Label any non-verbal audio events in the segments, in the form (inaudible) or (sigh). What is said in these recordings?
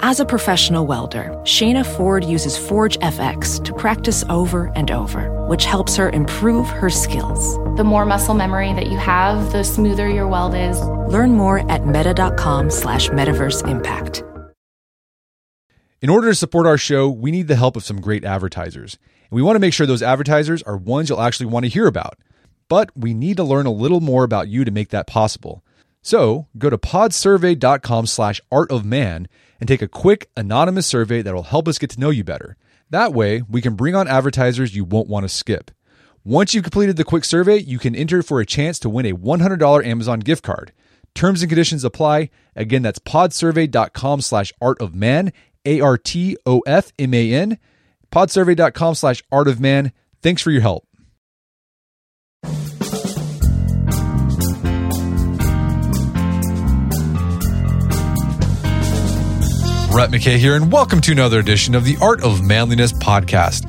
As a professional welder, Shayna Ford uses Forge FX to practice over and over, which helps her improve her skills. The more muscle memory that you have, the smoother your weld is. Learn more at meta.com slash metaverse impact. In order to support our show, we need the help of some great advertisers. And we want to make sure those advertisers are ones you'll actually want to hear about. But we need to learn a little more about you to make that possible. So go to podsurvey.com slash art of man and take a quick anonymous survey that will help us get to know you better. That way, we can bring on advertisers you won't want to skip. Once you've completed the quick survey, you can enter for a chance to win a $100 Amazon gift card. Terms and conditions apply. Again, that's podsurvey.com slash art of man, A R T O F M A N, podsurvey.com slash art of man. Thanks for your help. Brett McKay here, and welcome to another edition of the Art of Manliness podcast.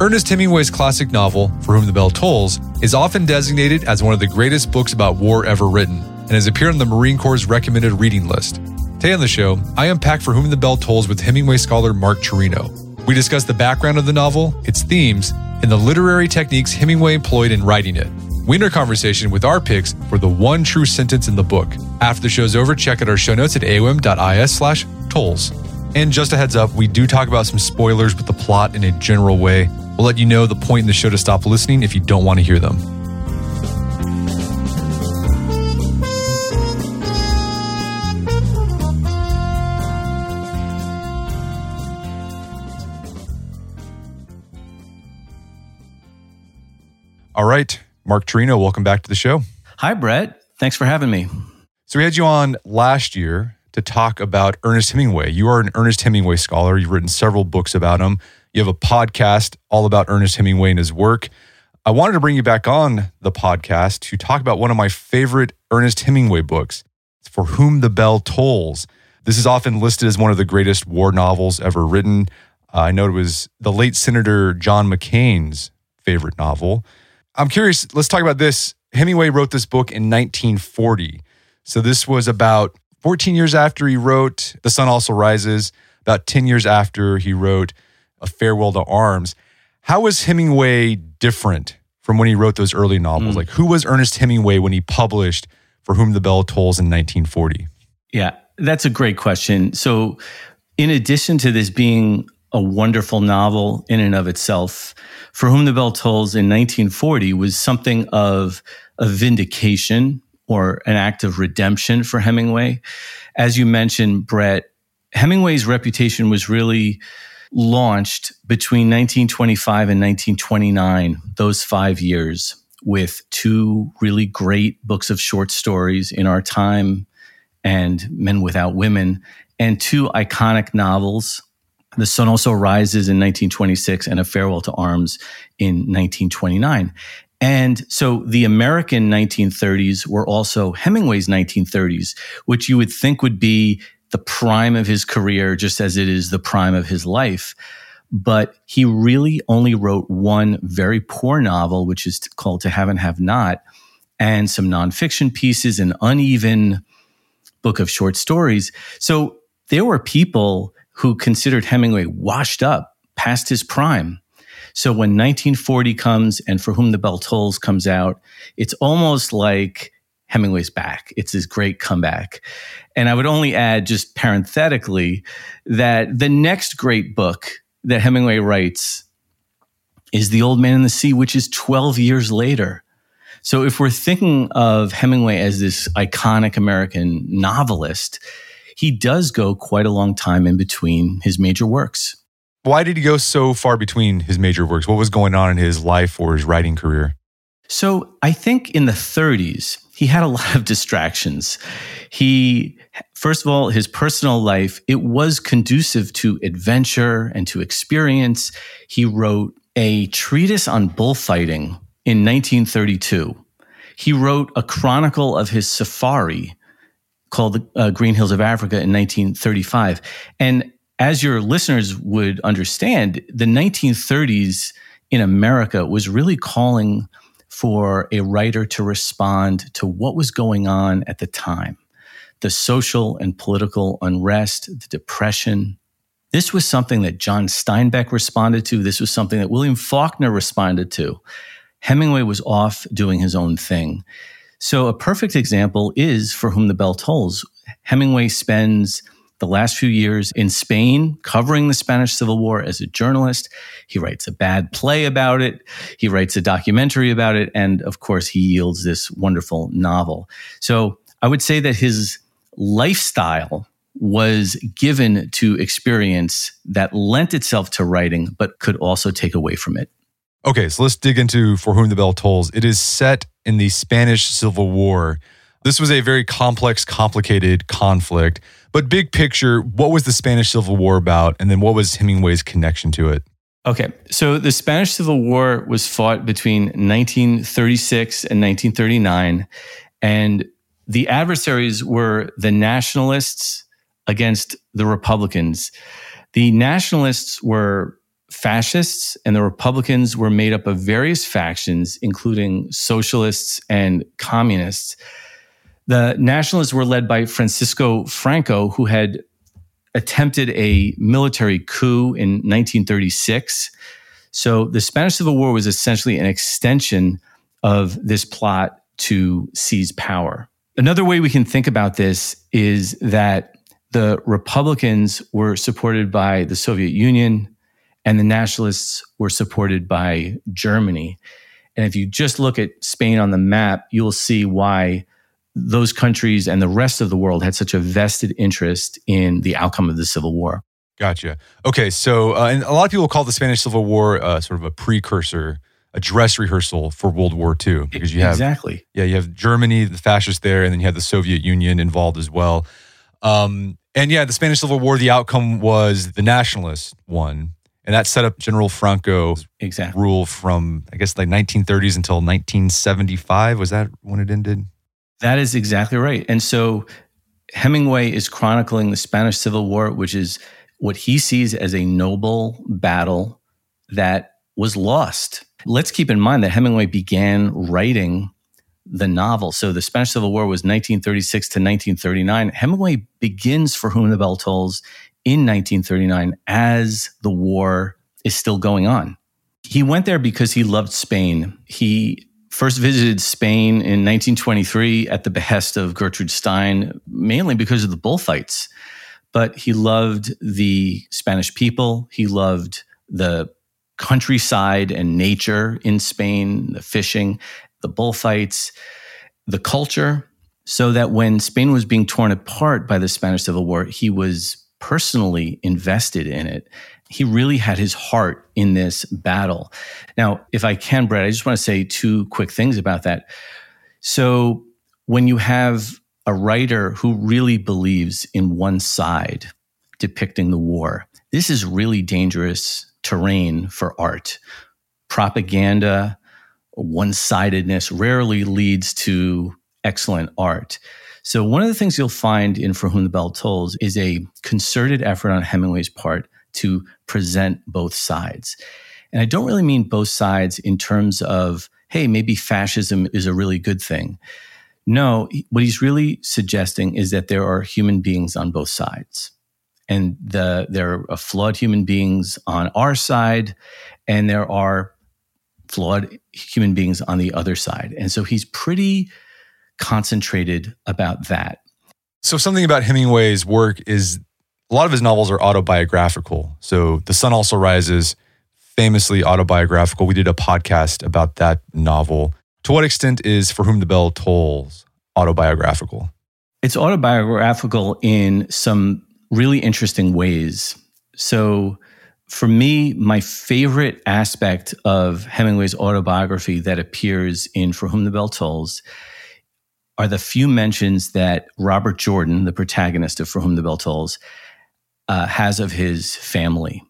Ernest Hemingway's classic novel, For Whom the Bell Tolls, is often designated as one of the greatest books about war ever written and has appeared on the Marine Corps' recommended reading list. Today on the show, I unpack For Whom the Bell Tolls with Hemingway scholar Mark Cirino. We discuss the background of the novel, its themes, and the literary techniques Hemingway employed in writing it. We end our conversation with our picks for the one true sentence in the book. After the show's over, check out our show notes at aom.is slash tolls. And just a heads up, we do talk about some spoilers with the plot in a general way. We'll let you know the point in the show to stop listening if you don't want to hear them. All right, Mark Cirino, welcome back to the show. Hi, Brett. Thanks for having me. So we had you on last year to talk about Ernest Hemingway. You are an Ernest Hemingway scholar. You've written several books about him. You have a podcast all about Ernest Hemingway and his work. I wanted to bring you back on the podcast to talk about one of my favorite Ernest Hemingway books, For Whom the Bell Tolls. This is often listed as one of the greatest war novels ever written. Uh, I know it was the late Senator John McCain's favorite novel. I'm curious, let's talk about this. Hemingway wrote this book in 1940. So this was about 14 years after he wrote The Sun Also Rises, about 10 years after he wrote A Farewell to Arms. How was Hemingway different from when he wrote those early novels? Mm. Like, who was Ernest Hemingway when he published For Whom the Bell Tolls in 1940? Yeah, that's a great question. So, in addition to this being a wonderful novel in and of itself, For Whom the Bell Tolls in 1940 was something of a vindication or an act of redemption for Hemingway. As you mentioned, Brett, Hemingway's reputation was really launched between 1925 and 1929, those five years, with two really great books of short stories in our time and Men Without Women, and two iconic novels. The Sun Also Rises in 1926 and A Farewell to Arms in 1929. And so the American 1930s were also Hemingway's 1930s, which you would think would be the prime of his career, just as it is the prime of his life. But he really only wrote one very poor novel, which is called To Have and Have Not, and some nonfiction pieces, an uneven book of short stories. So there were people who considered Hemingway washed up past his prime. So when 1940 comes and For Whom the Bell Tolls comes out, it's almost like Hemingway's back. It's his great comeback. And I would only add, just parenthetically, that the next great book that Hemingway writes is The Old Man and the Sea, which is 12 years later. So if we're thinking of Hemingway as this iconic American novelist, he does go quite a long time in between his major works. Why did he go so far between his major works? What was going on in his life or his writing career? So I think in the 30s, he had a (laughs) lot of distractions. He, first of all, his personal life, it was conducive to adventure and to experience. He wrote a treatise on bullfighting in 1932. He wrote a chronicle of his safari called the uh, Green Hills of Africa in 1935. And as your listeners would understand, the 1930s in America was really calling for a writer to respond to what was going on at the time. the social and political unrest, the depression. This was something that John Steinbeck responded to. This was something that William Faulkner responded to. Hemingway was off doing his own thing. So, a perfect example is For Whom the Bell Tolls. Hemingway spends the last few years in Spain covering the Spanish Civil War as a journalist. He writes a bad play about it. He writes a documentary about it. And of course, he yields this wonderful novel. So I would say that his lifestyle was given to experience that lent itself to writing, but could also take away from it. Okay, so let's dig into For Whom the Bell Tolls. It is set in the Spanish Civil War. This was a very complex, complicated conflict. But big picture, what was the Spanish Civil War about? And then what was Hemingway's connection to it? Okay, so the Spanish Civil War was fought between 1936 and 1939. And the adversaries were the nationalists against the Republicans. The nationalists were fascists, and the Republicans were made up of various factions, including socialists and communists. The nationalists were led by Francisco Franco, who had attempted a military coup in 1936. So the Spanish Civil War was essentially an extension of this plot to seize power. Another way we can think about this is that the Republicans were supported by the Soviet Union and the nationalists were supported by Germany. And if you just look at Spain on the map, you'll see why those countries and the rest of the world had such a vested interest in the outcome of the Civil War. Gotcha. Okay, so uh, and a lot of people call the Spanish Civil War uh, sort of a precursor, a dress rehearsal for World War II because you have exactly yeah you have Germany, the fascists there, and then you have the Soviet Union involved as well. Um, and yeah, the Spanish Civil War, the outcome was the nationalists won, and that set up General Franco's exactly. rule from I guess like 1930s until 1975. Was that when it ended? That is exactly right. And so Hemingway is chronicling the Spanish Civil War, which is what he sees as a noble battle that was lost. Let's keep in mind that Hemingway began writing the novel. So the Spanish Civil War was 1936 to 1939. Hemingway begins For Whom the Bell Tolls in 1939 as the war is still going on. He went there because he loved Spain. He first visited Spain in 1923 at the behest of Gertrude Stein, mainly because of the bullfights. But he loved the Spanish people. He loved the countryside and nature in Spain, the fishing, the bullfights, the culture. So that when Spain was being torn apart by the Spanish Civil War, he was personally invested in it he really had his heart in this battle. Now, if I can, Brett, I just want to say two quick things about that. So, when you have a writer who really believes in one side depicting the war, this is really dangerous terrain for art. Propaganda, one sidedness rarely leads to excellent art. So, one of the things you'll find in For Whom the Bell Tolls is a concerted effort on Hemingway's part to present both sides. And I don't really mean both sides in terms of, hey, maybe fascism is a really good thing. No, what he's really suggesting is that there are human beings on both sides. And the, there are flawed human beings on our side, and there are flawed human beings on the other side. And so he's pretty concentrated about that. So, something about Hemingway's work is a lot of his novels are autobiographical. So The Sun Also Rises, famously autobiographical. We did a podcast about that novel. To what extent is For Whom the Bell Tolls autobiographical? It's autobiographical in some really interesting ways. So, for me, my favorite aspect of Hemingway's autobiography that appears in For Whom the Bell Tolls are the few mentions that Robert Jordan, the protagonist of For Whom the Bell Tolls, uh, has of his family.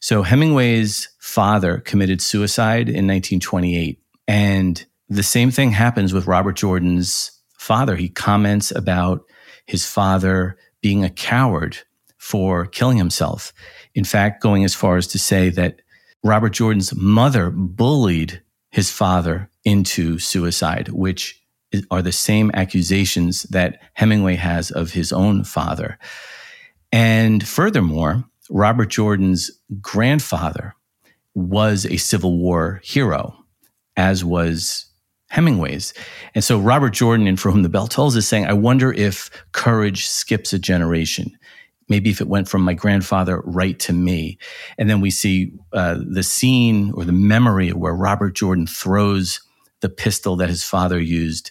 So Hemingway's father committed suicide in 1928. And the same thing happens with Robert Jordan's father. He comments about his father being a coward for killing himself. In fact, going as far as to say that Robert Jordan's mother bullied his father into suicide, which are the same accusations that Hemingway has of his own father. And furthermore, Robert Jordan's grandfather was a Civil War hero, as was Hemingway's. And so Robert Jordan, in For Whom the Bell Tolls, is saying, I wonder if courage skips a generation. Maybe if it went from my grandfather right to me. And then we see uh, the scene or the memory where Robert Jordan throws the pistol that his father used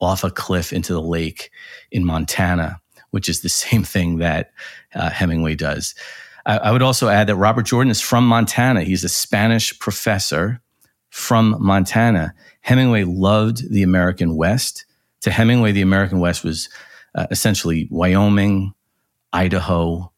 off a cliff into the lake in Montana, which is the (laughs) same thing that uh, Hemingway does. I, I would also add that Robert Jordan is from Montana. He's a Spanish professor from Montana. Hemingway loved the American West. To Hemingway, the American West was uh, essentially Wyoming, Idaho,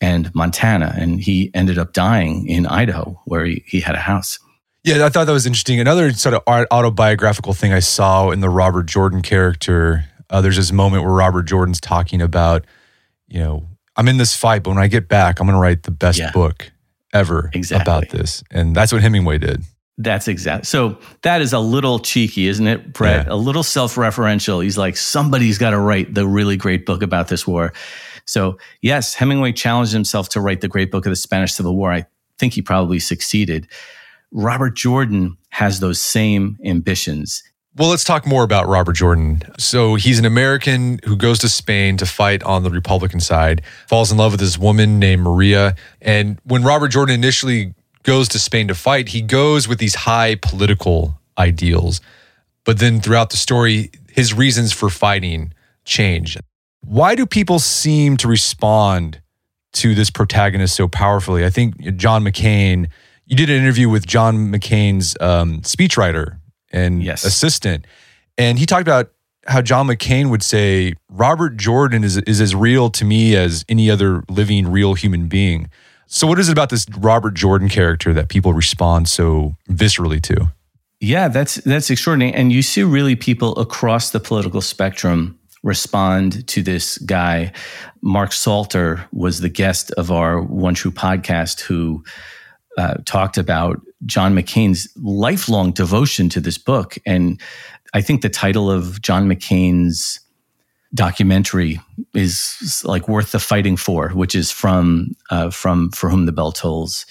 and Montana. And he ended up dying in Idaho, where he, he had a house. Yeah, I thought that was interesting. Another sort of autobiographical thing I saw in the Robert Jordan character. Uh, there's this moment where Robert Jordan's talking about, you know, I'm in this fight, but when I get back, I'm going to write the best yeah. book ever exactly. about this. And that's what Hemingway did. That's exact. So that is a little cheeky, isn't it, Brett? Yeah. A little self-referential. He's like, somebody's got to write the really great book about this war. So yes, Hemingway challenged himself to write the great book of the Spanish Civil War. I think he probably succeeded. Robert Jordan has those same ambitions. Well, let's talk more about Robert Jordan. So he's an American who goes to Spain to fight on the Republican side, falls in love with this woman named Maria. And when Robert Jordan initially goes to Spain to fight, he goes with these high political ideals. But then throughout the story, his reasons for fighting change. Why do people seem to respond to this protagonist so powerfully? I think John McCain, you did an interview with John McCain's um, speechwriter and yes. assistant. And he talked about how John McCain would say Robert Jordan is is as real to me as any other living real human being. So what is it about this Robert Jordan character that people respond so viscerally to? Yeah, that's that's extraordinary and you see really people across the political spectrum respond to this guy. Mark Salter was the guest of our One True podcast who uh, talked about John McCain's lifelong devotion to this book. And I think the title of John McCain's documentary is like worth the fighting for, which is from uh, from For Whom the Bell Tolls.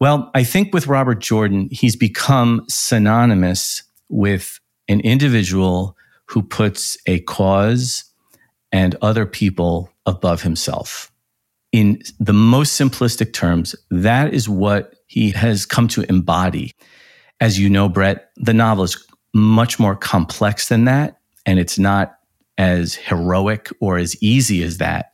Well, I think with Robert Jordan, he's become synonymous with an individual who puts a cause and other people above himself. In the most simplistic terms, that is what he has come to embody. As you know, Brett, the novel is much more complex than that, and it's not as heroic or as easy as that.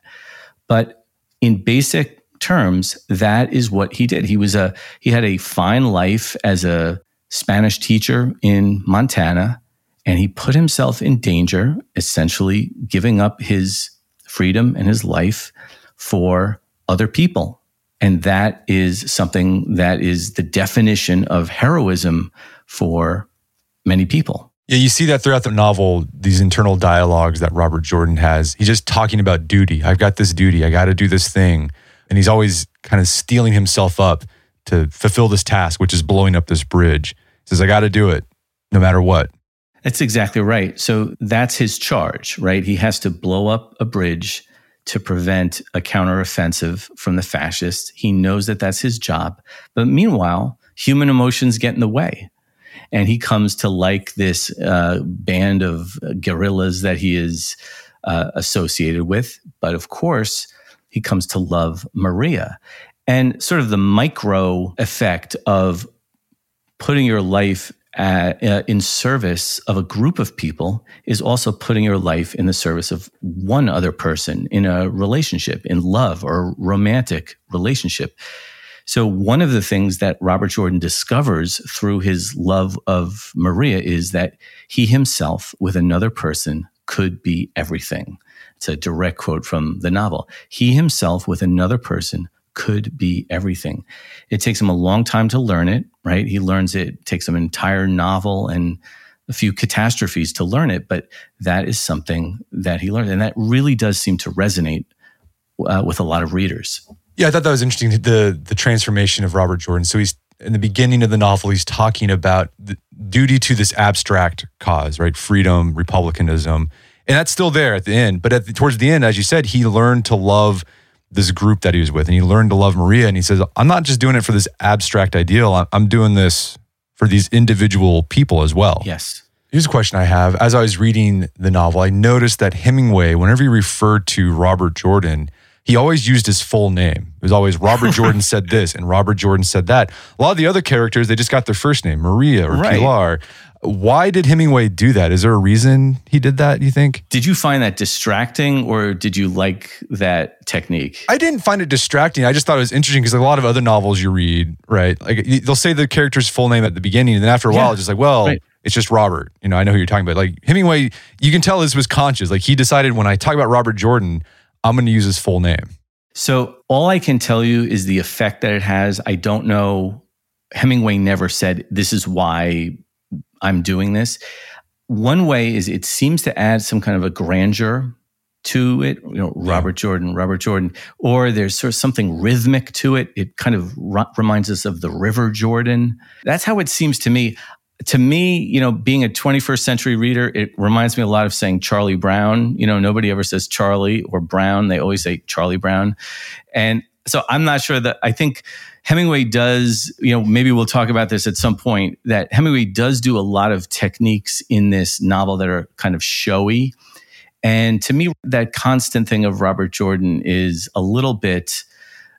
But in basic terms, that is what he did. He was a he had a fine life as a Spanish teacher in Montana, and he put himself in danger, essentially giving up his freedom and his life for other people and that is something that is the definition of heroism for many people. Yeah, you see that throughout the novel, these internal dialogues that Robert Jordan has. He's just talking about duty. I've got this duty. I got to do this thing. And he's always kind of steeling himself up to fulfill this task, which is blowing up this bridge. He says, I got to do it no matter what. That's exactly right. So that's his charge, right? He has to blow up a bridge to prevent a counteroffensive from the fascists. He knows that that's his job. But meanwhile, human emotions get in the way. And he comes to like this uh, band of guerrillas that he is uh, associated with. But of course, he comes to love Maria. And sort of the micro effect of putting your life uh, in service of a group of people is also putting your life in the service of one other person in a relationship, in love or romantic relationship. So, one of the things that Robert Jordan discovers through his love of Maria is that he himself, with another person, could be everything. It's a direct quote from the novel. He himself, with another person, could be everything. It takes him a long time to learn it, right? He learns it, takes an entire novel and a few catastrophes to learn it, but that is something that he learned. And that really does seem to resonate uh, with a lot of readers. Yeah, I thought that was interesting. The the transformation of Robert Jordan. So he's in the beginning of the novel, he's talking about the, duty to this abstract cause, right? Freedom, republicanism. And that's still there at the end. But at the, towards the end, as you said, he learned to love this group that he was with and he learned to love Maria. And he says, I'm not just doing it for this abstract ideal, I'm doing this for these individual people as well. Yes. Here's a question I have. As I was reading the novel, I noticed that Hemingway, whenever he referred to Robert Jordan, he always used his full name. It was always Robert (laughs) Jordan said this and Robert Jordan said that. A lot of the other characters, they just got their first name, Maria or Right. Pilar. Why did Hemingway do that? Is there a reason he did that, you think? Did you find that distracting or did you like that technique? I didn't find it distracting. I just thought it was interesting because a lot of other novels you read, right? Like they'll say the character's full name at the beginning, and then after a while, it's just like, well, right. it's just Robert. You know, I know who you're talking about. Like Hemingway, you can tell this was conscious. Like he decided when I talk about Robert Jordan, I'm going to use his full name. So all I can tell you is the effect that it has. I don't know. Hemingway never said, This is why I'm doing this. One way is it seems to add some kind of a grandeur to it, you know, Robert Jordan, Robert Jordan, or there's sort of something rhythmic to it. It kind of ru- reminds us of the River Jordan. That's how it seems to me. To me, you know, being a 21st century reader, it reminds me a lot of saying Charlie Brown. You know, nobody ever says Charlie or Brown. They always say Charlie Brown. And so I'm not sure that I think Hemingway does, you know, maybe we'll talk about this at some point, that Hemingway does do a lot of techniques in this novel that are kind of showy. And to me, that constant thing of Robert Jordan is a little bit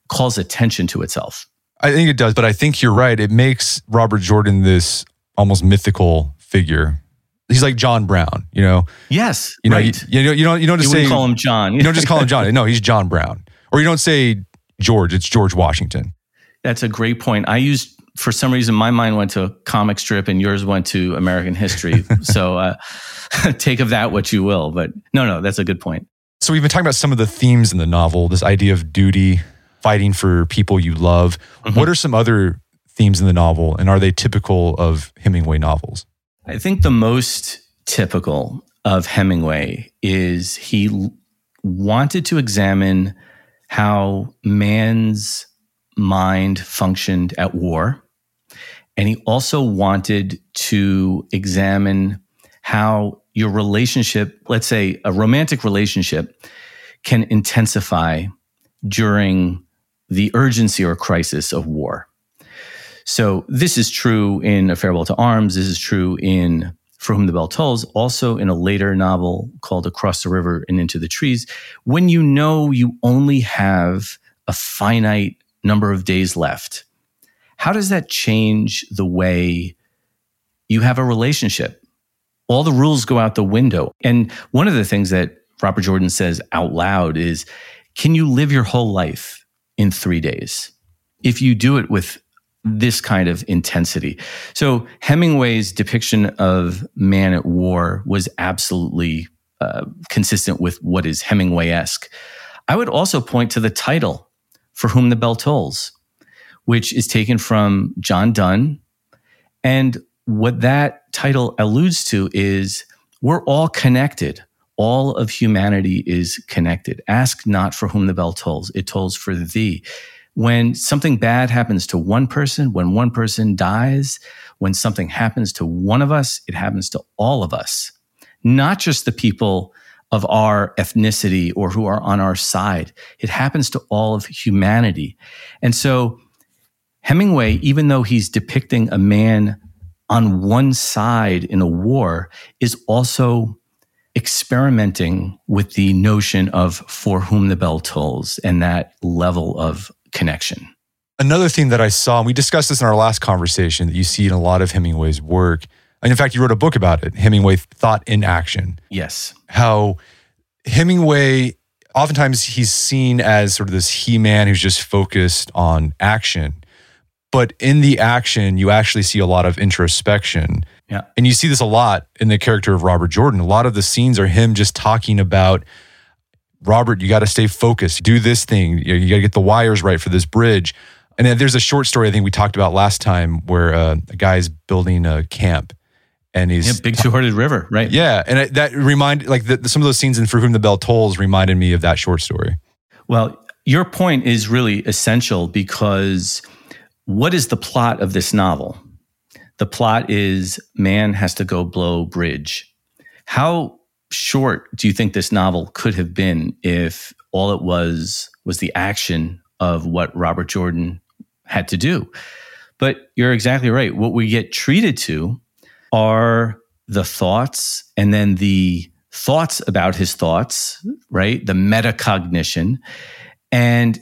calls attention to itself. I think it does, but I think you're right. It makes Robert Jordan this almost mythical figure. He's like John Brown, you know. Yes, You know, right. you, you know, you don't you don't You just wouldn't say call him John. you don't just call him John. No, he's John Brown. Or you don't say George. It's George Washington. That's a great point. I used, for some reason, my mind went to a comic strip and yours went to American history. (laughs) so uh, (laughs) take of that what you will. But no, no, that's a good point. So we've been talking about some of the themes in the novel, this idea of duty, fighting for people you love. Mm-hmm. What are some other themes in the novel, and are they typical of Hemingway novels? I think the most typical of Hemingway is he wanted to examine how man's mind functioned at war. And he also wanted to examine how your relationship, let's say a romantic relationship, can intensify during the urgency or crisis of war. So this is true in A Farewell to Arms. This is true in For Whom the Bell Tolls. Also in a later novel called Across the River and Into the Trees. When you know you only have a finite number of days left, how does that change the way you have a relationship? All the rules go out the window. And one of the things that Robert Jordan says out loud is, can you live your whole life in three days? If you do it with this kind of intensity. So Hemingway's depiction of man at war was absolutely uh, consistent with what is Hemingway esque. I would also point to the title, For Whom the Bell Tolls, which is taken from John Donne. And what that title alludes to is we're all connected. All of humanity is connected. Ask not for whom the bell tolls, it tolls for thee when something bad happens to one person, when one person dies, when something happens to one of us, it happens to all of us, not just the people of our ethnicity or who are on our side. It happens to all of humanity. And so Hemingway, even though he's depicting a man on one side in a war, is also experimenting with the notion of for whom the bell tolls and that level of connection. Another thing that I saw, and we discussed this in our last conversation, that you see in a lot of Hemingway's work, and in fact, you wrote a book about it, Hemingway Thought in Action. Yes. How Hemingway, oftentimes he's seen as sort of this he man who's just focused on action. But in the action, you actually see a lot of introspection. Yeah. And you see this a lot in the character of Robert Jordan. A lot of the scenes are him just talking about Robert, you got to stay focused. Do this thing. You, got to get the wires right for this bridge. And then there's a short story I think we talked about last time where uh, a guy's building a camp and he's Yeah, Big Two Hearted River, right? yeah, and that remind like the, some of those scenes in For Whom the Bell Tolls reminded me of that short story. Well, your point is really essential because what is the plot of this novel? The plot is man has to go blow bridge. How short do you think this novel could have been if all it was was the action of what Robert Jordan had to do? But you're exactly right. What we get treated to are the thoughts and then the thoughts about his thoughts, right? The metacognition. And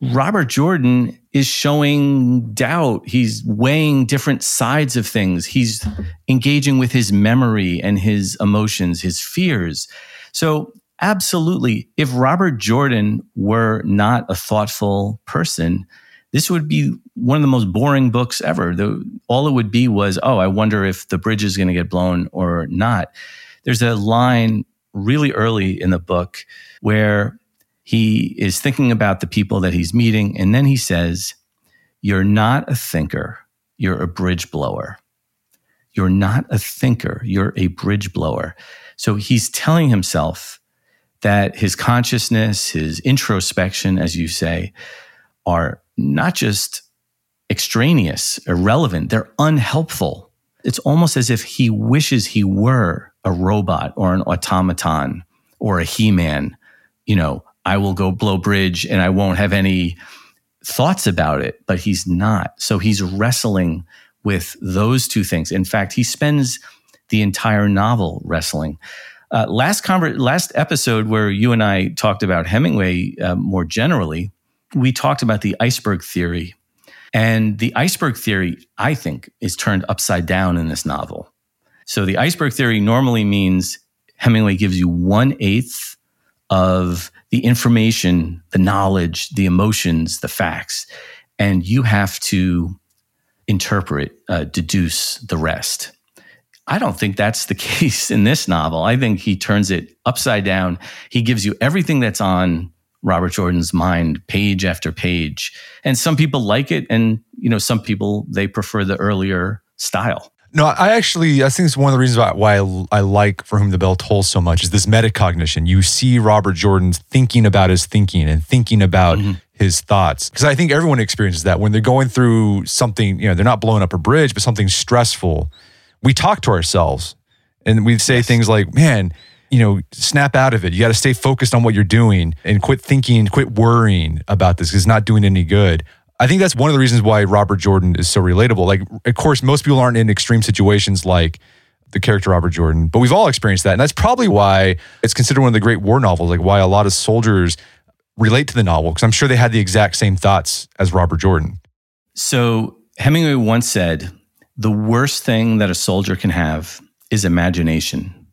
Robert Jordan is showing doubt. He's weighing different sides of things. He's engaging with his memory and his emotions, his fears. So, absolutely, if Robert Jordan were not a thoughtful person, this would be one of the most boring books ever. The, all it would be was, oh, I wonder if the bridge is going to get blown or not. There's a line really early in the book where he is thinking about the people that he's meeting, and then he says, You're not a thinker, you're a bridge blower. You're not a thinker, you're a bridge blower. So he's telling himself that his consciousness, his introspection, as you say, are not just extraneous, irrelevant, they're unhelpful. It's almost as if he wishes he were a robot or an automaton or a He Man, you know, I will go blow bridge and I won't have any thoughts about it, but he's not. So he's wrestling with those two things. In fact, he spends the entire novel wrestling. Uh, last conver- last episode where you and I talked about Hemingway uh, more generally, we talked about the iceberg theory. And the iceberg theory, I think, is turned upside down in this novel. So the iceberg theory normally means Hemingway gives you one eighth of the information, the knowledge, the emotions, the facts, and you have to interpret, uh, deduce the rest. I don't think that's the (laughs) case in this novel. I think he turns it upside down. He gives you everything that's on Robert Jordan's mind, page after page. And some people like it, and you know, some people they prefer the earlier style. No, I actually I think it's one of the reasons why I, I like For Whom the Bell Tolls so much is this metacognition. You see Robert Jordan thinking about his thinking and thinking about mm-hmm. his thoughts. Because I think everyone experiences that when they're going through something, you know, they're not blowing up a bridge, but something stressful. We talk to ourselves and we say yes. things like, man, you know, snap out of it. You got to stay focused on what you're doing and quit thinking, quit worrying about this because it's not doing any good. I think that's one of the reasons why Robert Jordan is so relatable. Like, of course, most people aren't in extreme situations like the character Robert Jordan, but we've all experienced that. And that's probably why it's considered one of the great war novels, like why a lot of soldiers relate to the novel, because I'm sure they had the exact same thoughts as Robert Jordan. So Hemingway once said, the worst thing that a soldier can have is imagination.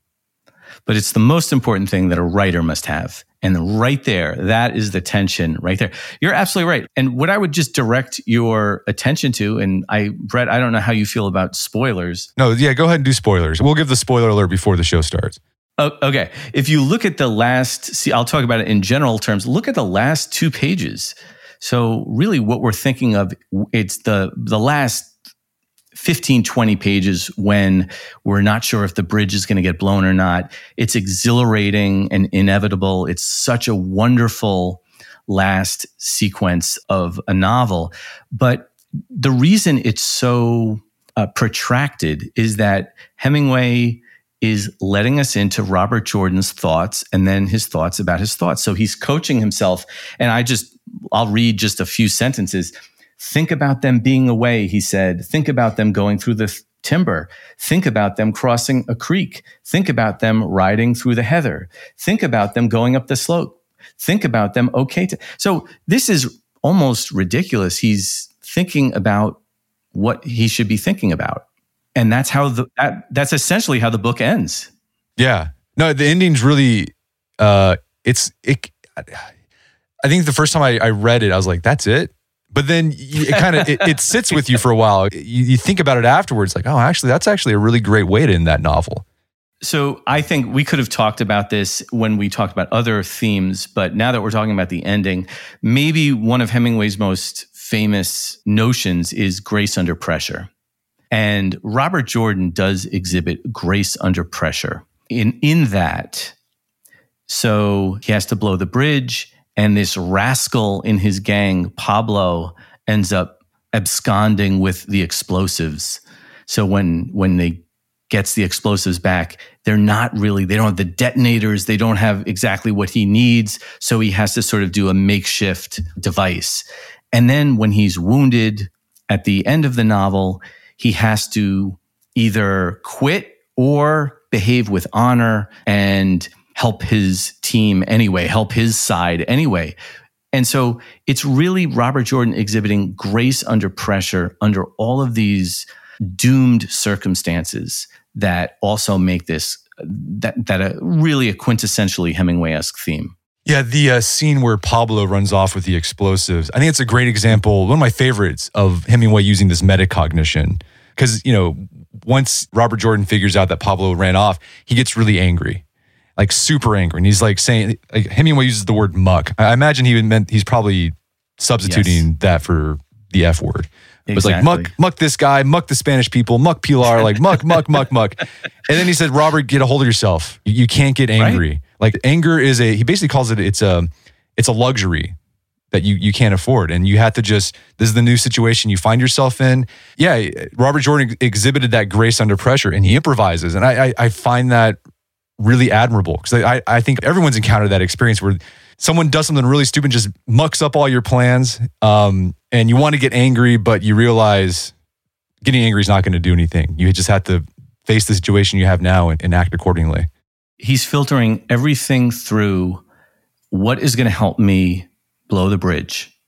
But it's the most important thing that a writer must have. And right there, that is the tension right there. You're absolutely right. And what I would just direct your attention to, and I, Brett, I don't know how you feel about spoilers. No, yeah, go ahead and do spoilers. We'll give the spoiler alert before the show starts. Oh, okay. If you look at the last, see, I'll talk about it in general terms. Look at the last two pages. So really what we're thinking of, it's the, the last 15, 20 pages when we're not sure if the bridge is going to get blown or not. It's exhilarating and inevitable. It's such a wonderful last sequence of a novel. But the reason it's so uh, protracted is that Hemingway is letting us into Robert Jordan's thoughts and then his thoughts about his thoughts. So he's coaching himself. And I just, I'll read just a few sentences. Think about them being away, he said. Think about them going through the th- timber. Think about them crossing a creek. Think about them riding through the heather. Think about them going up the slope. Think about them okay to. So this is almost ridiculous. He's thinking about what he should be thinking about. And that's how the that, that's essentially how the book ends. Yeah. No, the ending's really uh it's it I think the first time I, I read it, I was like, that's it but then it kind of it, it, (laughs) sits with you for a while. You, you think about it afterwards, like, oh, actually, that's actually a really great way to end that novel. So I think we could have talked about this when we talked about other themes, but now that we're talking about the ending, maybe one of Hemingway's most famous notions is grace under pressure. And Robert Jordan does exhibit grace under pressure in, in that. So he has to blow the bridge and this rascal in his gang, Pablo, ends up absconding with the explosives. So when when they gets the explosives back, they're not really they don't have the detonators, they don't have exactly what he needs, so he has to sort of do a makeshift device. And then when he's wounded at the end of the novel, he has to either quit or behave with honor and help his team anyway, help his side anyway. And so it's really Robert Jordan exhibiting grace under pressure, under all of these doomed circumstances that also make this that that a really a quintessentially Hemingway-esque theme. Yeah, the uh, scene where Pablo runs off with the explosives. I think it's a great example, one of my favorites of Hemingway using this metacognition. Because, you know, once Robert Jordan figures out that Pablo ran off, he gets really angry, like super angry. And he's like saying, like, Hemingway uses the word muck. I imagine he meant he's probably substituting yes. that for the F word. It was like muck, muck this guy, muck the Spanish people, muck Pilar, like muck, muck, muck, muck. And then he said, Robert, get a hold of yourself. You can't get angry. Right? Like anger is a. He basically calls it. It's a. It's a luxury that you you can't afford, and you have to just. This is the new situation you find yourself in. Yeah, Robert Jordan exhibited that grace under pressure, and he improvises, and I I, I find that really admirable because I I think everyone's encountered that experience where someone does something really stupid, just mucks up all your plans, um, and you want to get angry, but you realize getting angry is not going to do anything. You just have to face the situation you have now and, and act accordingly. He's filtering everything through what is going to help me blow the bridge?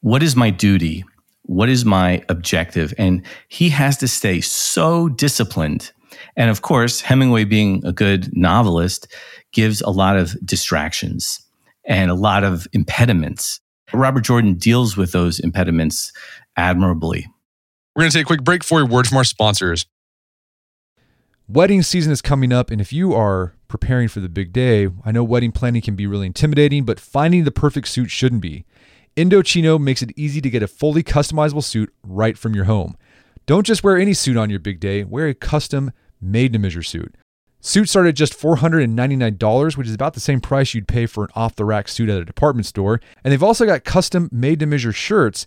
What is my duty? What is my objective? And he has to stay so disciplined. And of course, Hemingway, being a good novelist, gives a lot of distractions and a lot of impediments. Robert Jordan deals with those impediments admirably. We're going to take a quick break for a word from our sponsors. Wedding season is coming up, and if you are preparing for the big day, I know wedding planning can be really intimidating, but finding the perfect suit shouldn't be. Indochino makes it easy to get a fully customizable suit right from your home. Don't just wear any suit on your big day, wear a custom made to measure suit. Suits start at just $499, which is about the same price you'd pay for an off the rack suit at a department store. And they've also got custom made to measure shirts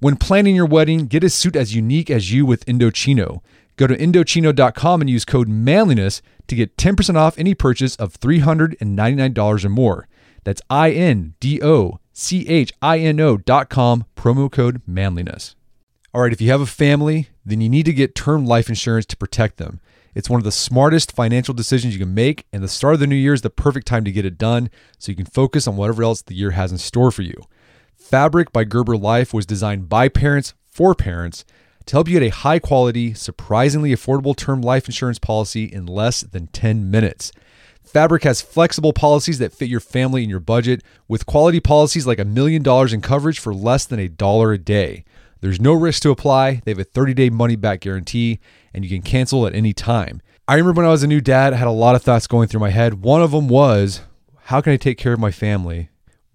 When planning your wedding, get a suit as unique as you with Indochino. Go to Indochino.com and use code manliness to get 10% off any purchase of $399 or more. That's I N D O C H I N O.com, promo code manliness. All right, if you have a family, then you need to get term life insurance to protect them. It's one of the smartest financial decisions you can make, and the start of the new year is the perfect time to get it done so you can focus on whatever else the year has in store for you. Fabric by Gerber Life was designed by parents for parents to help you get a high quality, surprisingly affordable term life insurance policy in less than 10 minutes. Fabric has flexible policies that fit your family and your budget, with quality policies like a million dollars in coverage for less than a dollar a day. There's no risk to apply. They have a 30 day money back guarantee, and you can cancel at any time. I remember when I was a new dad, I had a lot of thoughts going through my head. One of them was, how can I take care of my family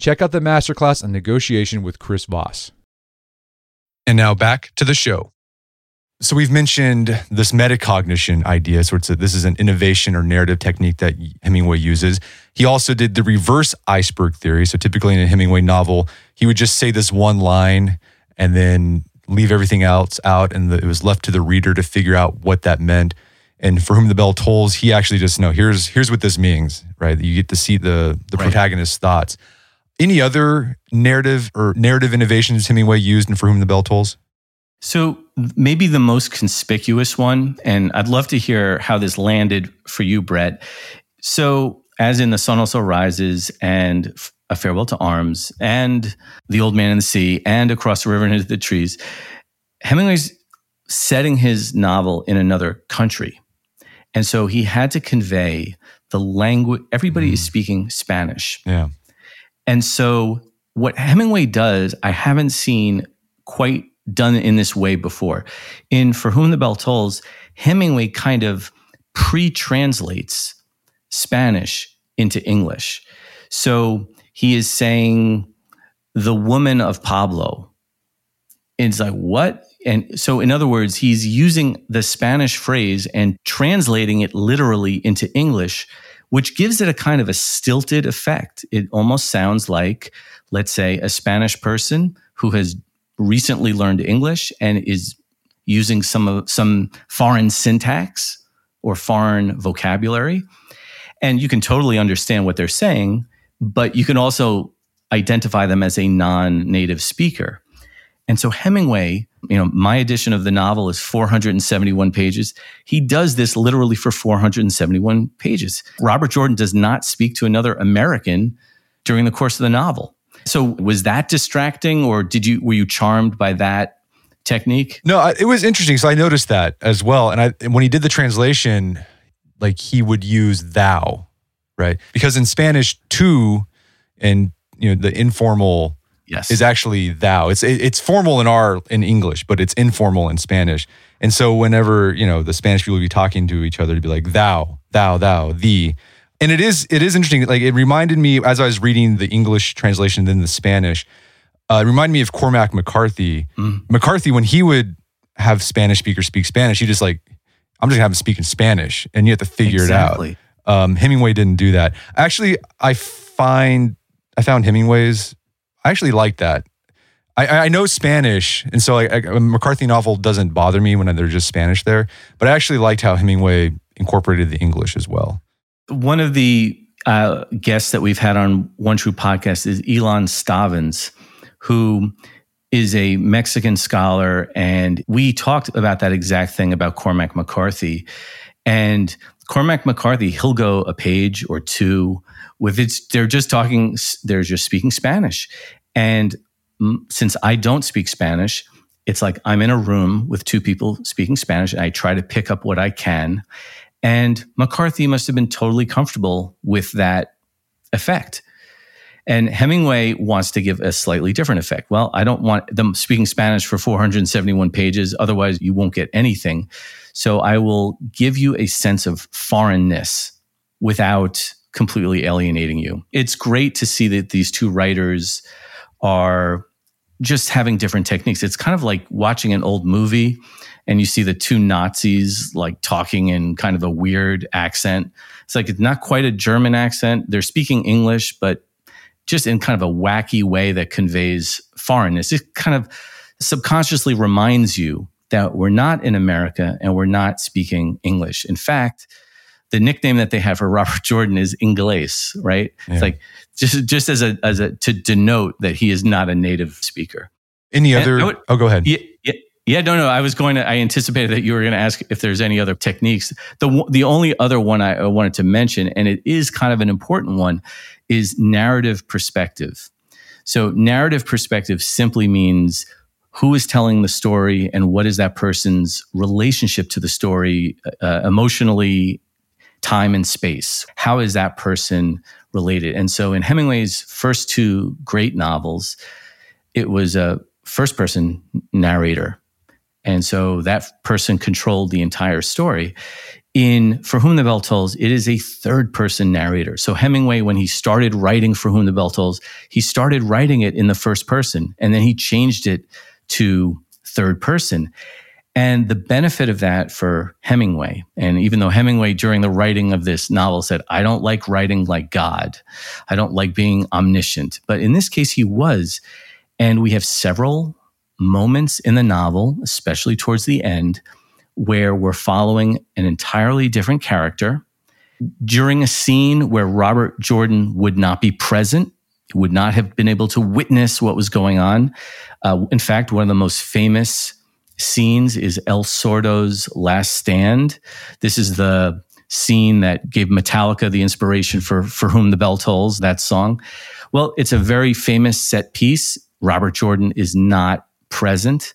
Check out the masterclass on negotiation with Chris Voss. And now back to the show. So we've mentioned this metacognition idea. So it's a, this is an innovation or narrative technique that Hemingway uses. He also did the reverse iceberg theory. So typically in a Hemingway novel, he would just say this one line and then leave everything else out, and the, it was left to the reader to figure out what that meant. And for whom the bell tolls, he actually just know here's here's what this means, right? You get to see the the Right. protagonist's thoughts. Any other narrative or narrative innovations Hemingway used and For Whom the Bell Tolls? So maybe the most conspicuous one, and I'd love to hear how this landed for you, Brett. So, as in The Sun Also Rises and A Farewell to Arms and The Old Man in the Sea and Across the River and Into the Trees, Hemingway's setting his novel in another country. And so he had to convey the language, everybody is mm. speaking Spanish. Yeah. And so, what Hemingway does, I haven't seen quite done in this way before. In For Whom the Bell Tolls, Hemingway kind of pre translates Spanish into English. So, he is saying, the woman of Pablo. And It's like, what? And so, in other words, he's using the Spanish phrase and translating it literally into English, which gives it a kind of a stilted effect. It almost sounds like, let's say, a Spanish person who has recently learned English and is using some of some foreign syntax or foreign vocabulary. And you can totally understand what they're saying, but you can also identify them as a non-native speaker. And so Hemingway, you know, my edition of the novel is 471 pages. He does this literally for 471 pages. Robert Jordan does not speak to another American during the course of the novel. So was that distracting or did you were you charmed by that technique? No, it was interesting. So I noticed that as well. And I when he did the translation, like he would use thou, right? Because in Spanish, tu and you know the informal Yes. is actually thou. It's it, it's formal in our in English, but it's informal in Spanish. And so whenever you know the Spanish people would be talking to each other, to be like thou, thou, thou, thee. And it is it is interesting. Like it reminded me as I was reading the English translation then the Spanish. Uh, it reminded me of Cormac McCarthy. McCarthy when he would have Spanish speakers speak Spanish, he just like I'm just gonna have them speak in Spanish, and you have to figure Exactly. it out. Um, Hemingway didn't do that. Actually, I find I found Hemingway's. I actually like that. I, I know Spanish, and so a McCarthy novel doesn't bother me when they're just Spanish there. But I actually liked how Hemingway incorporated the English as well. One of the uh, guests that we've had on One True Podcast is Ilan Stavans, who is a Mexican scholar. And we talked about that exact thing about Cormac McCarthy. And Cormac McCarthy, he'll go a page or two with it's, they're just talking, they're just speaking Spanish. And since I don't speak Spanish, it's like I'm in a room with two people speaking Spanish and I try to pick up what I can. And McCarthy must have been totally comfortable with that effect. And Hemingway wants to give a slightly different effect. Well, I don't want them speaking Spanish for 471 pages. Otherwise, you won't get anything. So I will give you a sense of foreignness without completely alienating you. It's great to see that these two writers are just having different techniques. It's kind of like watching an old movie and you see the two Nazis like talking in kind of a weird accent. It's like it's not quite a German accent. They're speaking English, but just in kind of a wacky way that conveys foreignness. It kind of subconsciously reminds you that we're not in America and we're not speaking English. In fact, the nickname that they have for Robert (laughs) Jordan is Inglés, right? Yeah. It's like just just as a as a to denote that he is not a native speaker. Any other? Would, oh, go ahead. Yeah, yeah, yeah, no, no. I was going to. I anticipated that you were going to ask if there's any other techniques. The the only other one I wanted to mention, and it is kind of an important one, is narrative perspective. So narrative perspective simply means who is telling the story and what is that person's relationship to the story uh, emotionally time and space. How is that person related? And so in Hemingway's first two great novels, it was a first person narrator. And so that person controlled the entire story. In For Whom the Bell Tolls, it is a third person narrator. So Hemingway, when he started writing For Whom the Bell Tolls, he started writing it in the first person and then he changed it to third person. And the benefit of that for Hemingway, and even though Hemingway during the writing of this novel said, I don't like writing like God, I don't like being omniscient, but in this case, he was. And we have several moments in the novel, especially towards the end, where we're following an entirely different character during a scene where Robert Jordan would not be present, would not have been able to witness what was going on. Uh, in fact, one of the most famous scenes is El Sordo's Last Stand. This is the scene that gave Metallica the inspiration for For Whom the Bell Tolls, that song. Well, it's a very famous set piece. Robert Jordan is not present.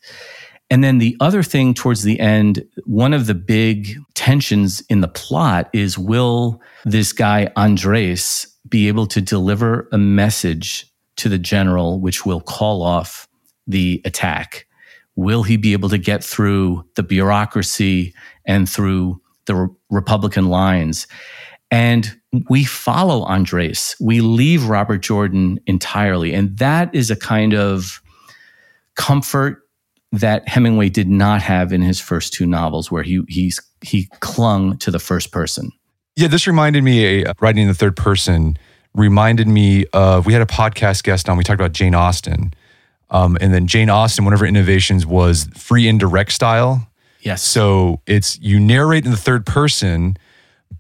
And then the other thing towards the end, one of the big tensions in the plot is will this guy Andres be able to deliver a message to the general which will call off the attack? Will he be able to get through the bureaucracy and through the re- Republican lines? And we follow Andres. We leave Robert Jordan entirely. And that is a kind of comfort that Hemingway did not have in his first two novels, where he he's he clung to the first person. Yeah, this reminded me, uh, writing in the third person, reminded me of we had a podcast guest on. We talked about Jane Austen, um, and then Jane Austen, one of her innovations was free indirect style. Yes. So it's you narrate in the third person,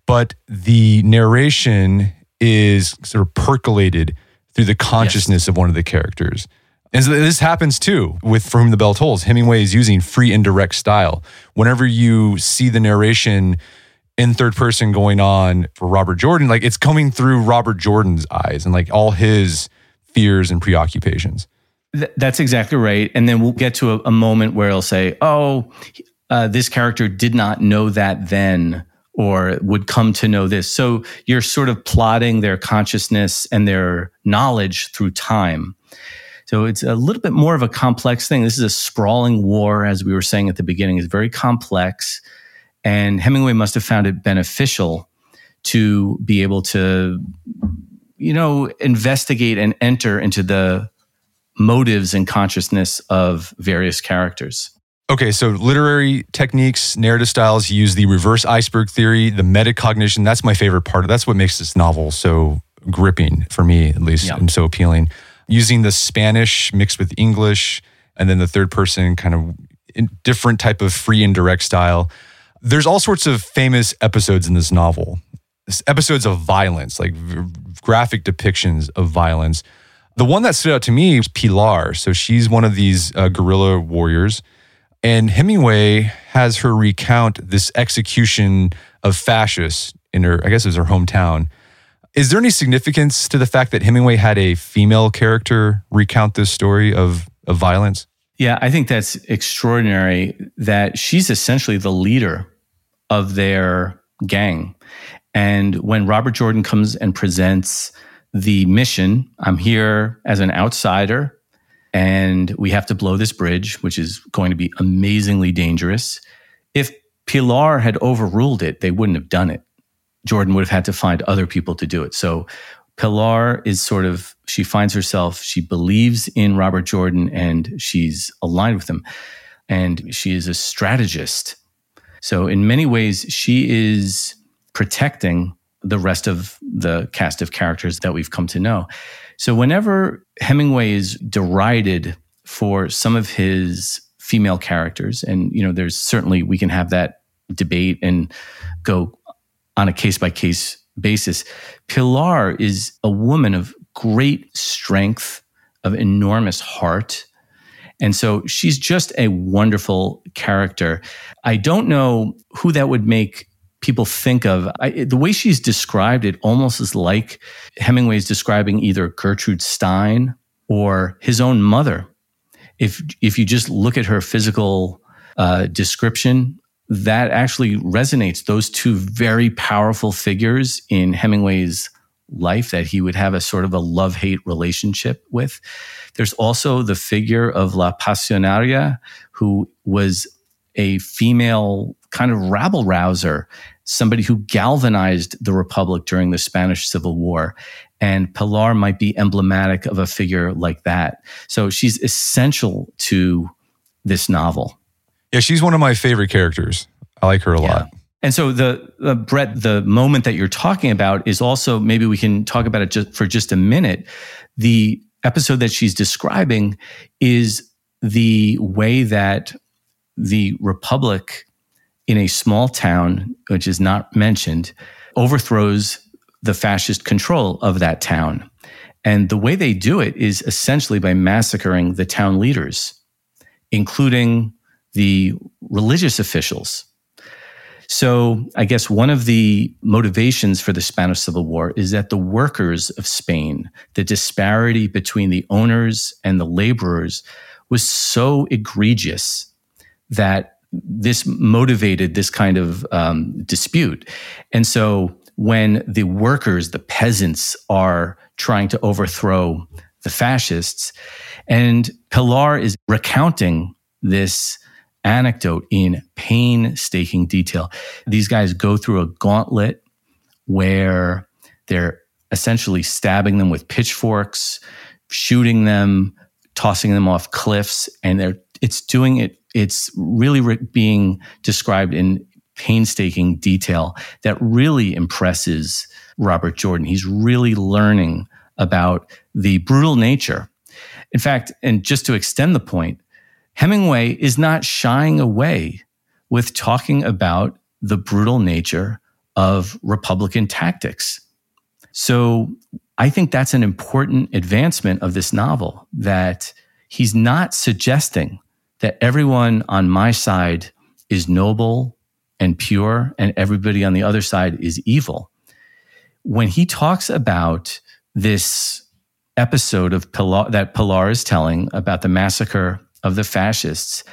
but the narration is sort of percolated through the consciousness yes. of one of the characters. And so this happens too with For Whom the Bell Tolls. Hemingway is using free indirect style. Whenever you see the narration in third person going on for Robert Jordan, like it's coming through Robert Jordan's eyes and like all his fears and preoccupations. Th- that's exactly right. And then we'll get to a, a moment where he'll say, oh, uh, this character did not know that then or would come to know this. So you're sort of plotting their consciousness and their knowledge through time. So it's a little bit more of a complex thing. This is a sprawling war, as we were saying at the beginning. It's very complex. And Hemingway must have found it beneficial to be able to, you know, investigate and enter into the motives and consciousness of various characters. Okay, so literary techniques, narrative styles, use the reverse iceberg theory, the metacognition. That's my favorite part. That's what makes this novel so gripping for me, at least, yeah. and so appealing using the Spanish mixed with English, and then the third person kind of different type of free indirect style. There's all sorts of famous episodes in this novel, episodes of violence, like graphic depictions of violence. The one that stood out to me was Pilar. So she's one of these uh, guerrilla warriors. And Hemingway has her recount this execution of fascists in her, I guess it was her hometown. Is there any significance to the fact that Hemingway had a female character recount this story of, of violence? Yeah, I think that's extraordinary that she's essentially the leader of their gang. And when Robert Jordan comes and presents the mission, I'm here as an outsider and we have to blow this bridge, which is going to be amazingly dangerous. If Pilar had overruled it, they wouldn't have done it Jordan would have had to find other people to do it. So Pilar is sort of, she finds herself, she believes in Robert Jordan and she's aligned with him. And she is a strategist. So, in many ways, she is protecting the rest of the cast of characters that we've come to know. So, whenever Hemingway is derided for some of his female characters, and you know, there's certainly we can have that debate and go on a case by case basis. Pilar is a woman of great strength, of enormous heart. And so she's just a wonderful character. I don't know who that would make people think of. I, the way she's described it almost is like Hemingway's describing either Gertrude Stein or his own mother. If if you just look at her physical uh, description that actually resonates. Those two very powerful figures in Hemingway's life that he would have a sort of a love hate relationship with. There's also the figure of La Pasionaria, who was a female kind of rabble rouser, somebody who galvanized the Republic during the Spanish Civil War. And Pilar might be emblematic of a figure like that. So she's essential to this novel. Yeah, she's one of my favorite characters. I like her a yeah. lot. And so the, the Brett, the moment that you're talking about is also maybe we can talk about it just for just a minute. The episode that she's describing is the way that the Republic in a small town, which is not mentioned, overthrows the fascist control of that town. And the way they do it is essentially by massacring the town leaders, including the religious officials. So, I guess one of the motivations for the Spanish Civil War is that the workers of Spain, the disparity between the owners and the laborers was so egregious that this motivated this kind of um, dispute. And so, when the workers, the peasants, are trying to overthrow the fascists, and Pilar is recounting this anecdote in painstaking detail. These guys go through a gauntlet where they're essentially stabbing them with pitchforks, shooting them, tossing them off cliffs, and they're it's doing it. It's really re- being described in painstaking detail that really impresses Robert Jordan. He's really learning about the brutal nature. In fact, and just to extend the point, Hemingway is not shying away with talking about the brutal nature of Republican tactics. So I think that's an important advancement of this novel that he's not suggesting that everyone on my side is noble and pure and everybody on the other side is evil. When he talks about this episode of Pilar, that Pilar is telling about the massacre of the fascists,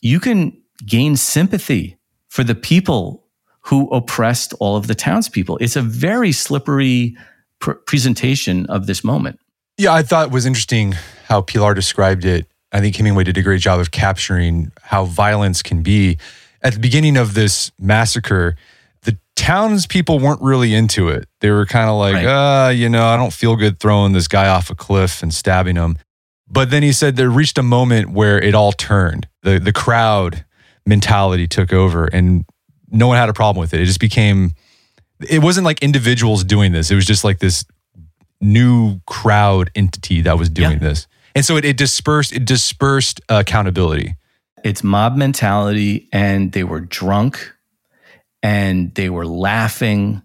you can gain sympathy for the people who oppressed all of the townspeople. It's a very slippery pr- presentation of this moment. Yeah, I thought it was interesting how Pilar described it. I think Hemingway did a great job of capturing how violence can be. At the beginning of this massacre, the townspeople weren't really into it. They were kind of like, right. uh, you know, I don't feel good throwing this guy off a cliff and stabbing him. But then he said there reached a moment where it all turned. The the crowd mentality took over and no one had a problem with it. It just became it wasn't like individuals doing this. It was just like this new crowd entity that was doing yeah. this. And so it, it dispersed it dispersed uh, accountability. It's mob mentality and they were drunk and they were laughing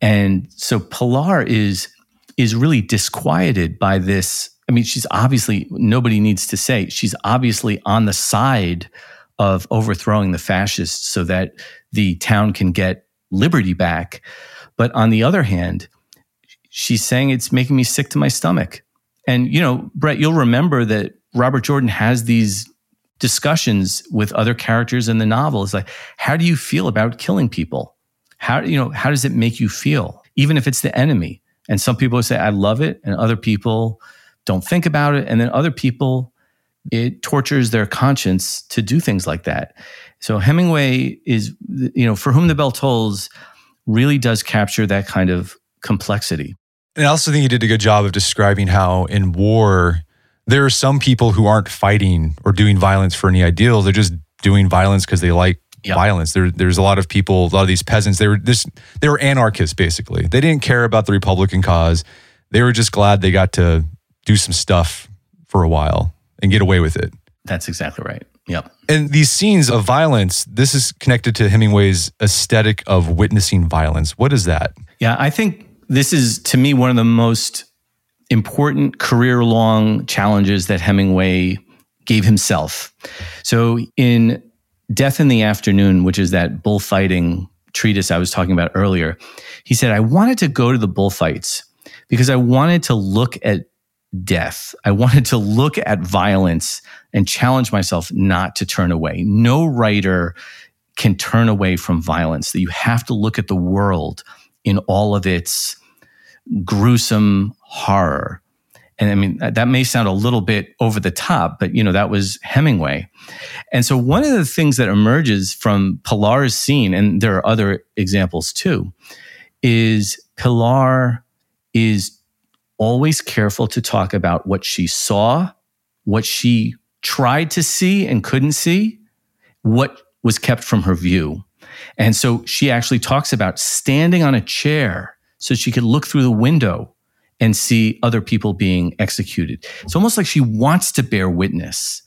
and so Pilar is is really disquieted by this I mean, she's obviously, nobody needs to say, she's obviously on the side of overthrowing the fascists so that the town can get liberty back. But on the other hand, she's saying it's making me sick to my stomach. And, you know, Brett, you'll remember that Robert Jordan has these discussions with other characters in the novel. It's like, how do you feel about killing people? How, you know, how does it make you feel? Even if it's the enemy. And some people say, I love it. And other people, don't think about it. And then other people, it tortures their conscience to do things like that. So Hemingway is, you know, for whom the bell tolls really does capture that kind of complexity. And I also think he did a good job of describing how in war, there are some people who aren't fighting or doing violence for any ideals. They're just doing violence because they like yep. violence. There, there's a lot of people, a lot of these peasants. They were this, they were anarchists basically. They didn't care about the Republican cause. They were just glad they got to do some stuff for a while and get away with it. That's exactly right. Yep. And these scenes of violence, this is connected to Hemingway's aesthetic of witnessing violence. What is that? Yeah, I think this is to me one of the most important career long challenges that Hemingway gave himself. So in Death in the Afternoon, which is that bullfighting treatise I was talking about earlier, he said, I wanted to go to the bullfights because I wanted to look at death. I wanted to look at violence and challenge myself not to turn away. No writer can turn away from violence, that you have to look at the world in all of its gruesome horror. And I mean, that may sound a little bit over the top, but you know, that was Hemingway. And so one of the things that emerges from Pilar's scene, and there are other examples too, is Pilar is always careful to talk about what she saw, what she tried to see and couldn't see, what was kept from her view. And so she actually talks about standing on a chair so she could look through the window and see other people being executed. It's almost like she wants to bear witness.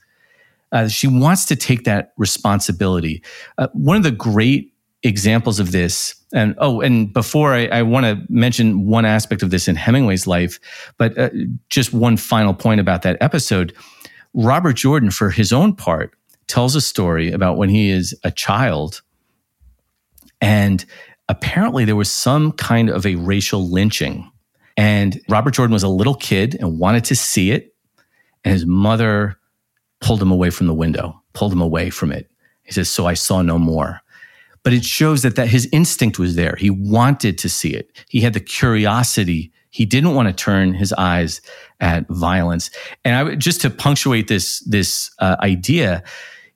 Uh, she wants to take that responsibility. Uh, one of the great examples of this, and oh, and before I, I want to mention one aspect of this in Hemingway's life, but uh, just one final point about that episode. Robert Jordan, for his own part, tells a story about when he is a child and apparently there was some kind of a racial lynching. And Robert Jordan was a little kid and wanted to see it. And his mother pulled him away from the window, pulled him away from it. He says, So I saw no more. But it shows that, that his instinct was there. He wanted to see it. He had the curiosity. He didn't want to turn his eyes at violence. And I just to punctuate this, this uh, idea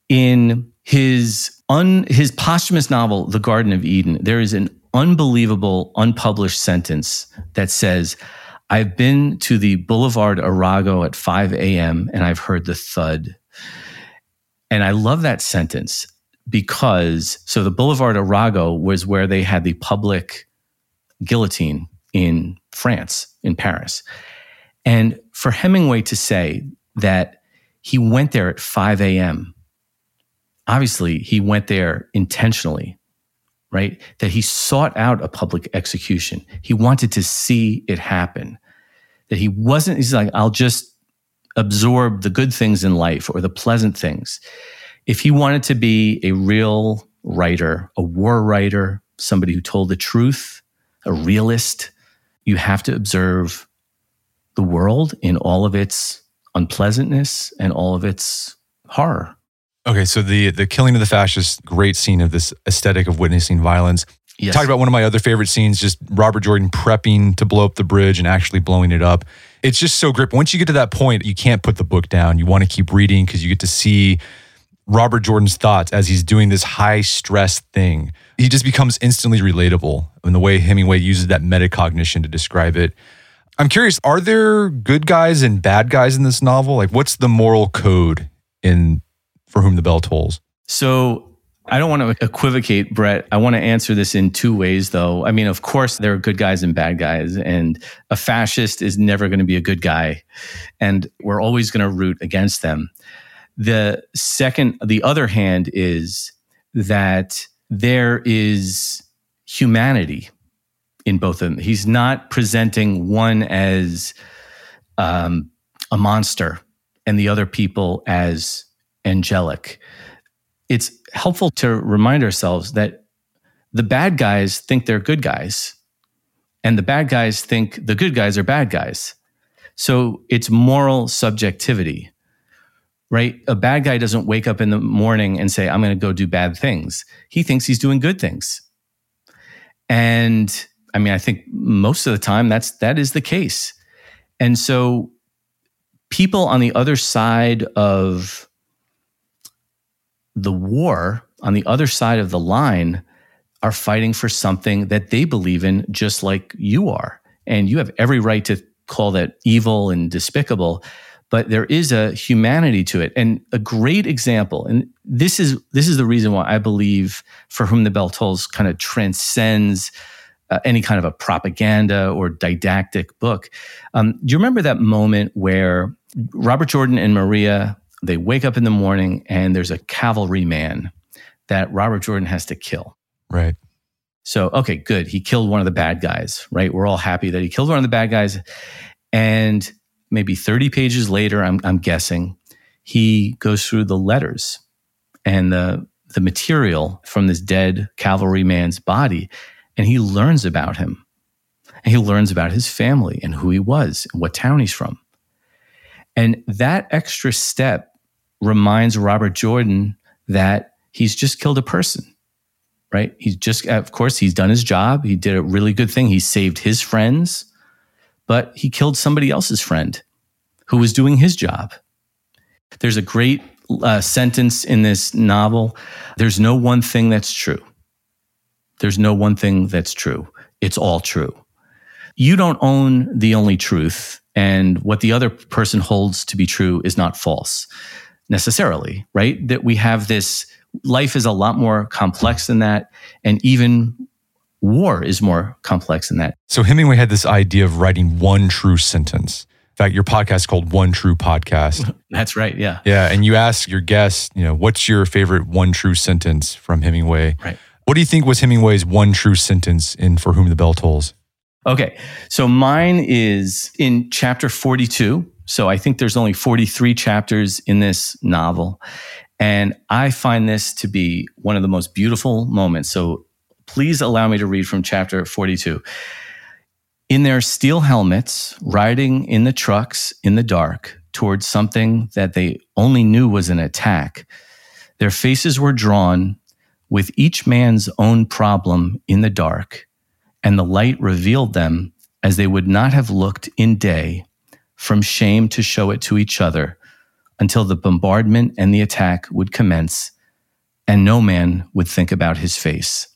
in his un, his posthumous novel, The Garden of Eden, there is an unbelievable unpublished sentence that says, I've been to the Boulevard Arago at 5 a.m. and I've heard the thud. And I love that sentence because so the Boulevard Arago was where they had the public guillotine in France, in Paris. And for Hemingway to say that he went there at 5 a.m obviously he went there intentionally, right? That he sought out a public execution. He wanted to see it happen. That he wasn't, he's like, I'll just absorb the good things in life or the pleasant things. If he wanted to be a real writer, a war writer, somebody who told the truth, a realist, you have to observe the world in all of its unpleasantness and all of its horror. Okay, so the the killing of the fascist, great scene of this aesthetic of witnessing violence. Yes. Talk about one of my other favorite scenes, just Robert Jordan prepping to blow up the bridge and actually blowing it up. It's just so gripping. Once you get to that point, you can't put the book down. You want to keep reading because you get to see Robert Jordan's thoughts as he's doing this high stress thing. He just becomes instantly relatable in the way Hemingway uses that metacognition to describe it. I'm curious, are there good guys and bad guys in this novel? Like, what's the moral code in for whom the bell tolls. So I don't want to equivocate, Brett. I want to answer this in two ways, though. I mean, of course, there are good guys and bad guys, and a fascist is never going to be a good guy, and we're always going to root against them. The second, the other hand is that there is humanity in both of them. He's not presenting one as um, a monster and the other people as angelic. It's helpful to remind ourselves that the bad guys think they're good guys, and the bad guys think the good guys are bad guys. So it's moral subjectivity, right? A bad guy doesn't wake up in the morning and say, I'm going to go do bad things. He thinks he's doing good things. And I mean, I think most of the time that's that is the case. And so people on the other side of the war on the other side of the line are fighting for something that they believe in, just like you are. And you have every right to call that evil and despicable but there is a humanity to it and a great example and this is this is the reason why i believe for whom the bell tolls kind of transcends uh, any kind of a propaganda or didactic book um, do you remember that moment where robert jordan and maria they wake up in the morning and there's a cavalryman that robert jordan has to kill Right. so, okay, good. He killed one of the bad guys, right? We're all happy that he killed one of the bad guys. And maybe 30 pages later, I'm, I'm guessing, he goes through the letters and the, the material from this dead cavalryman's body, and he learns about him. And he learns about his family and who he was and what town he's from. And that extra step reminds Robert Jordan that he's just killed a person right? He's just, of course, he's done his job. He did a really good thing. He saved his friends, but he killed somebody else's friend who was doing his job. There's a great uh, sentence in this novel there's no one thing that's true. There's no one thing that's true. It's all true. You don't own the only truth, and what the other person holds to be true is not false necessarily, right? That we have this life is a lot more complex than that. And even war is more complex than that. So Hemingway had this idea of writing one true sentence. In fact, your podcast is called One True Podcast. (laughs) That's right. Yeah. Yeah. And you ask your guests, you know, what's your favorite one true sentence from Hemingway? Right. What do you think was Hemingway's one true sentence in For Whom the Bell Tolls? Okay. So mine is in chapter 42. So I think there's only 43 chapters in this novel. And I find this to be one of the most beautiful moments. So please allow me to read from chapter 42. In their steel helmets, riding in the trucks in the dark towards something that they only knew was an attack, their faces were drawn with each man's own problem in the dark, and the light revealed them as they would not have looked in day, from shame to show it to each other until the bombardment and the attack would commence, and no man would think about his face.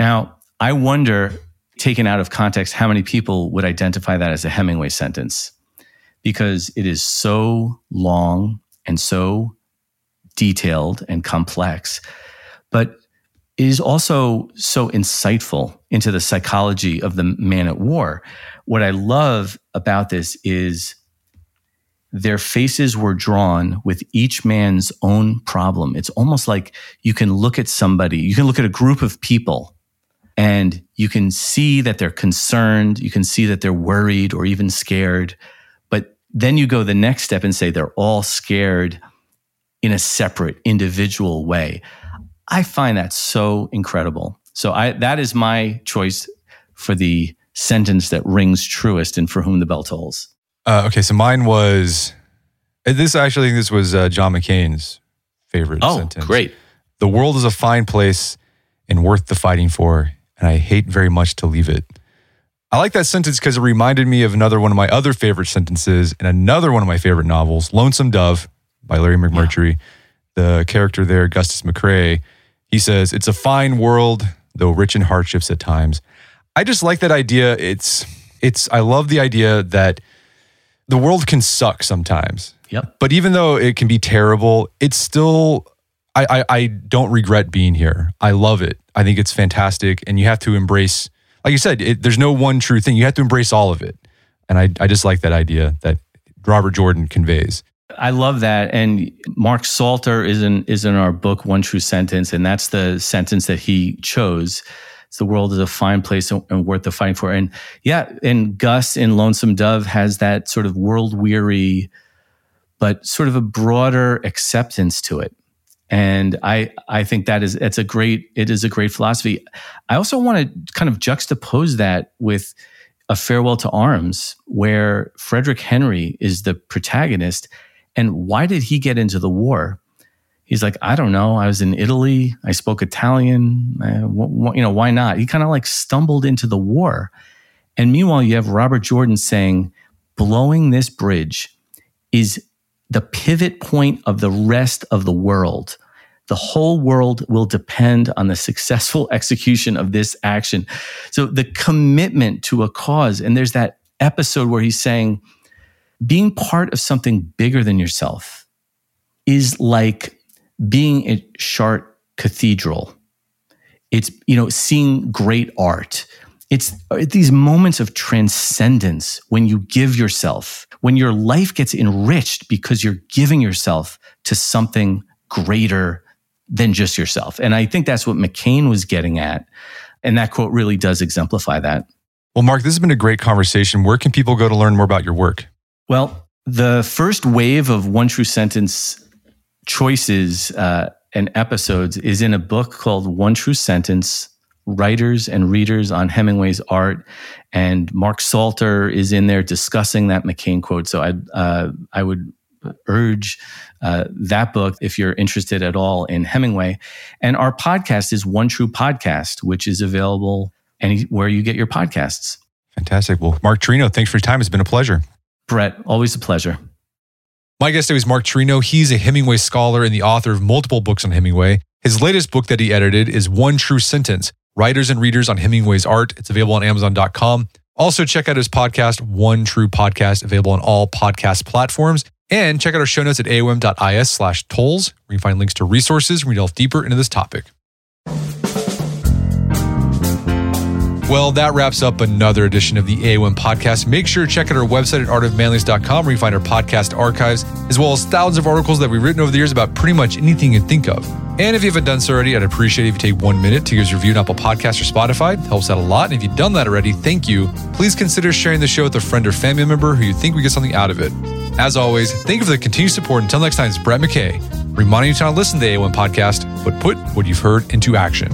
Now, I wonder, taken out of context, how many people would identify that as a Hemingway sentence because it is so long and so detailed and complex, but it is also so insightful into the psychology of the man at war. What I love about this is their faces were drawn with each man's own problem. It's almost like you can look at somebody, you can look at a group of people and you can see that they're concerned, you can see that they're worried or even scared. But then you go the next step and say they're all scared in a separate individual way. I find that so incredible. So I that is my choice for the sentence that rings truest and for whom the bell tolls. Uh, okay, so mine was uh, this. Actually, this was uh, John McCain's favorite Oh, sentence. great. The world is a fine place and worth the fighting for, and I hate very much to leave it. I like that sentence because it reminded me of another one of my other favorite sentences in another one of my favorite novels, Lonesome Dove by Larry McMurtry. The character there, Augustus McCrae, he says, It's a fine world, though rich in hardships at times. I just like that idea. It's, it's, I love the idea that the world can suck sometimes. Yep. But even though it can be terrible, it's still I, I I don't regret being here. I love it. I think it's fantastic, and you have to embrace. Like you said, it, there's no one true thing. You have to embrace all of it, and I I just like that idea that Robert Jordan conveys. I love that. And Mark Salter is in is in our book One True Sentence, and that's the sentence that he chose. The world is a fine place and, and worth the fighting for. And yeah, and Gus in Lonesome Dove has that sort of world weary, but sort of a broader acceptance to it. And I I think that is it's a great it is a great philosophy. I also want to kind of juxtapose that with a farewell to arms where Frederick Henry is the protagonist and why did he get into the war? He's like, I don't know. I was in Italy. I spoke Italian. Uh, wh- wh- you know, why not? He kind of like stumbled into the war. And meanwhile, you have Robert Jordan saying, blowing this bridge is the pivot point of the rest of the world. the whole world will depend on the successful (laughs) execution of this action. So the commitment to a cause, and there's that episode where he's saying, being part of something bigger than yourself is like being at Chartres Cathedral. It's, you know, seeing great art. It's uh, these moments of transcendence when you give yourself, when your life gets enriched because you're giving yourself to something greater than just yourself. And I think that's what McCain was getting at. And that quote really does exemplify that. Well, Mark, this has been a great conversation. Where can people go to learn more about your work? Well, the first wave of One True Sentence choices uh, and episodes is in a book called One True Sentence Writers and Readers on Hemingway's Art. And Mark Salter is in there discussing that McCain quote. So I, uh, I would urge uh, that book if you're interested at all in Hemingway. And our podcast is One True Podcast, which is available anywhere you get your podcasts. Fantastic. Well, Mark Cirino, thanks for your time. It's been a pleasure. Brett, always a pleasure. My guest today is Mark Cirino. He's a Hemingway scholar and the author of multiple books on Hemingway. His latest book that he edited is One True Sentence Writers and Readers on Hemingway's Art. It's available on Amazon.com. Also, check out his podcast, One True Podcast, available on all podcast platforms. And check out our show notes at aom.is slash tolls, where you can find links to resources where we delve deeper into this topic. Well, that wraps up another edition of the AOM podcast. Make sure to check out our website at artofmanliness.com where you find our podcast archives, as well as thousands of articles that we've written over the years about pretty much anything you think of. And if you haven't done so already, I'd appreciate it if you take one minute to give us a review on Apple Podcasts or Spotify. It helps out a lot. And if you've done that already, thank you. Please consider sharing the show with a friend or family member who you think we get something out of it. As always, thank you for the continued support. Until next time, it's Brett McKay, reminding you to not listen to the AOM podcast, but put what you've heard into action.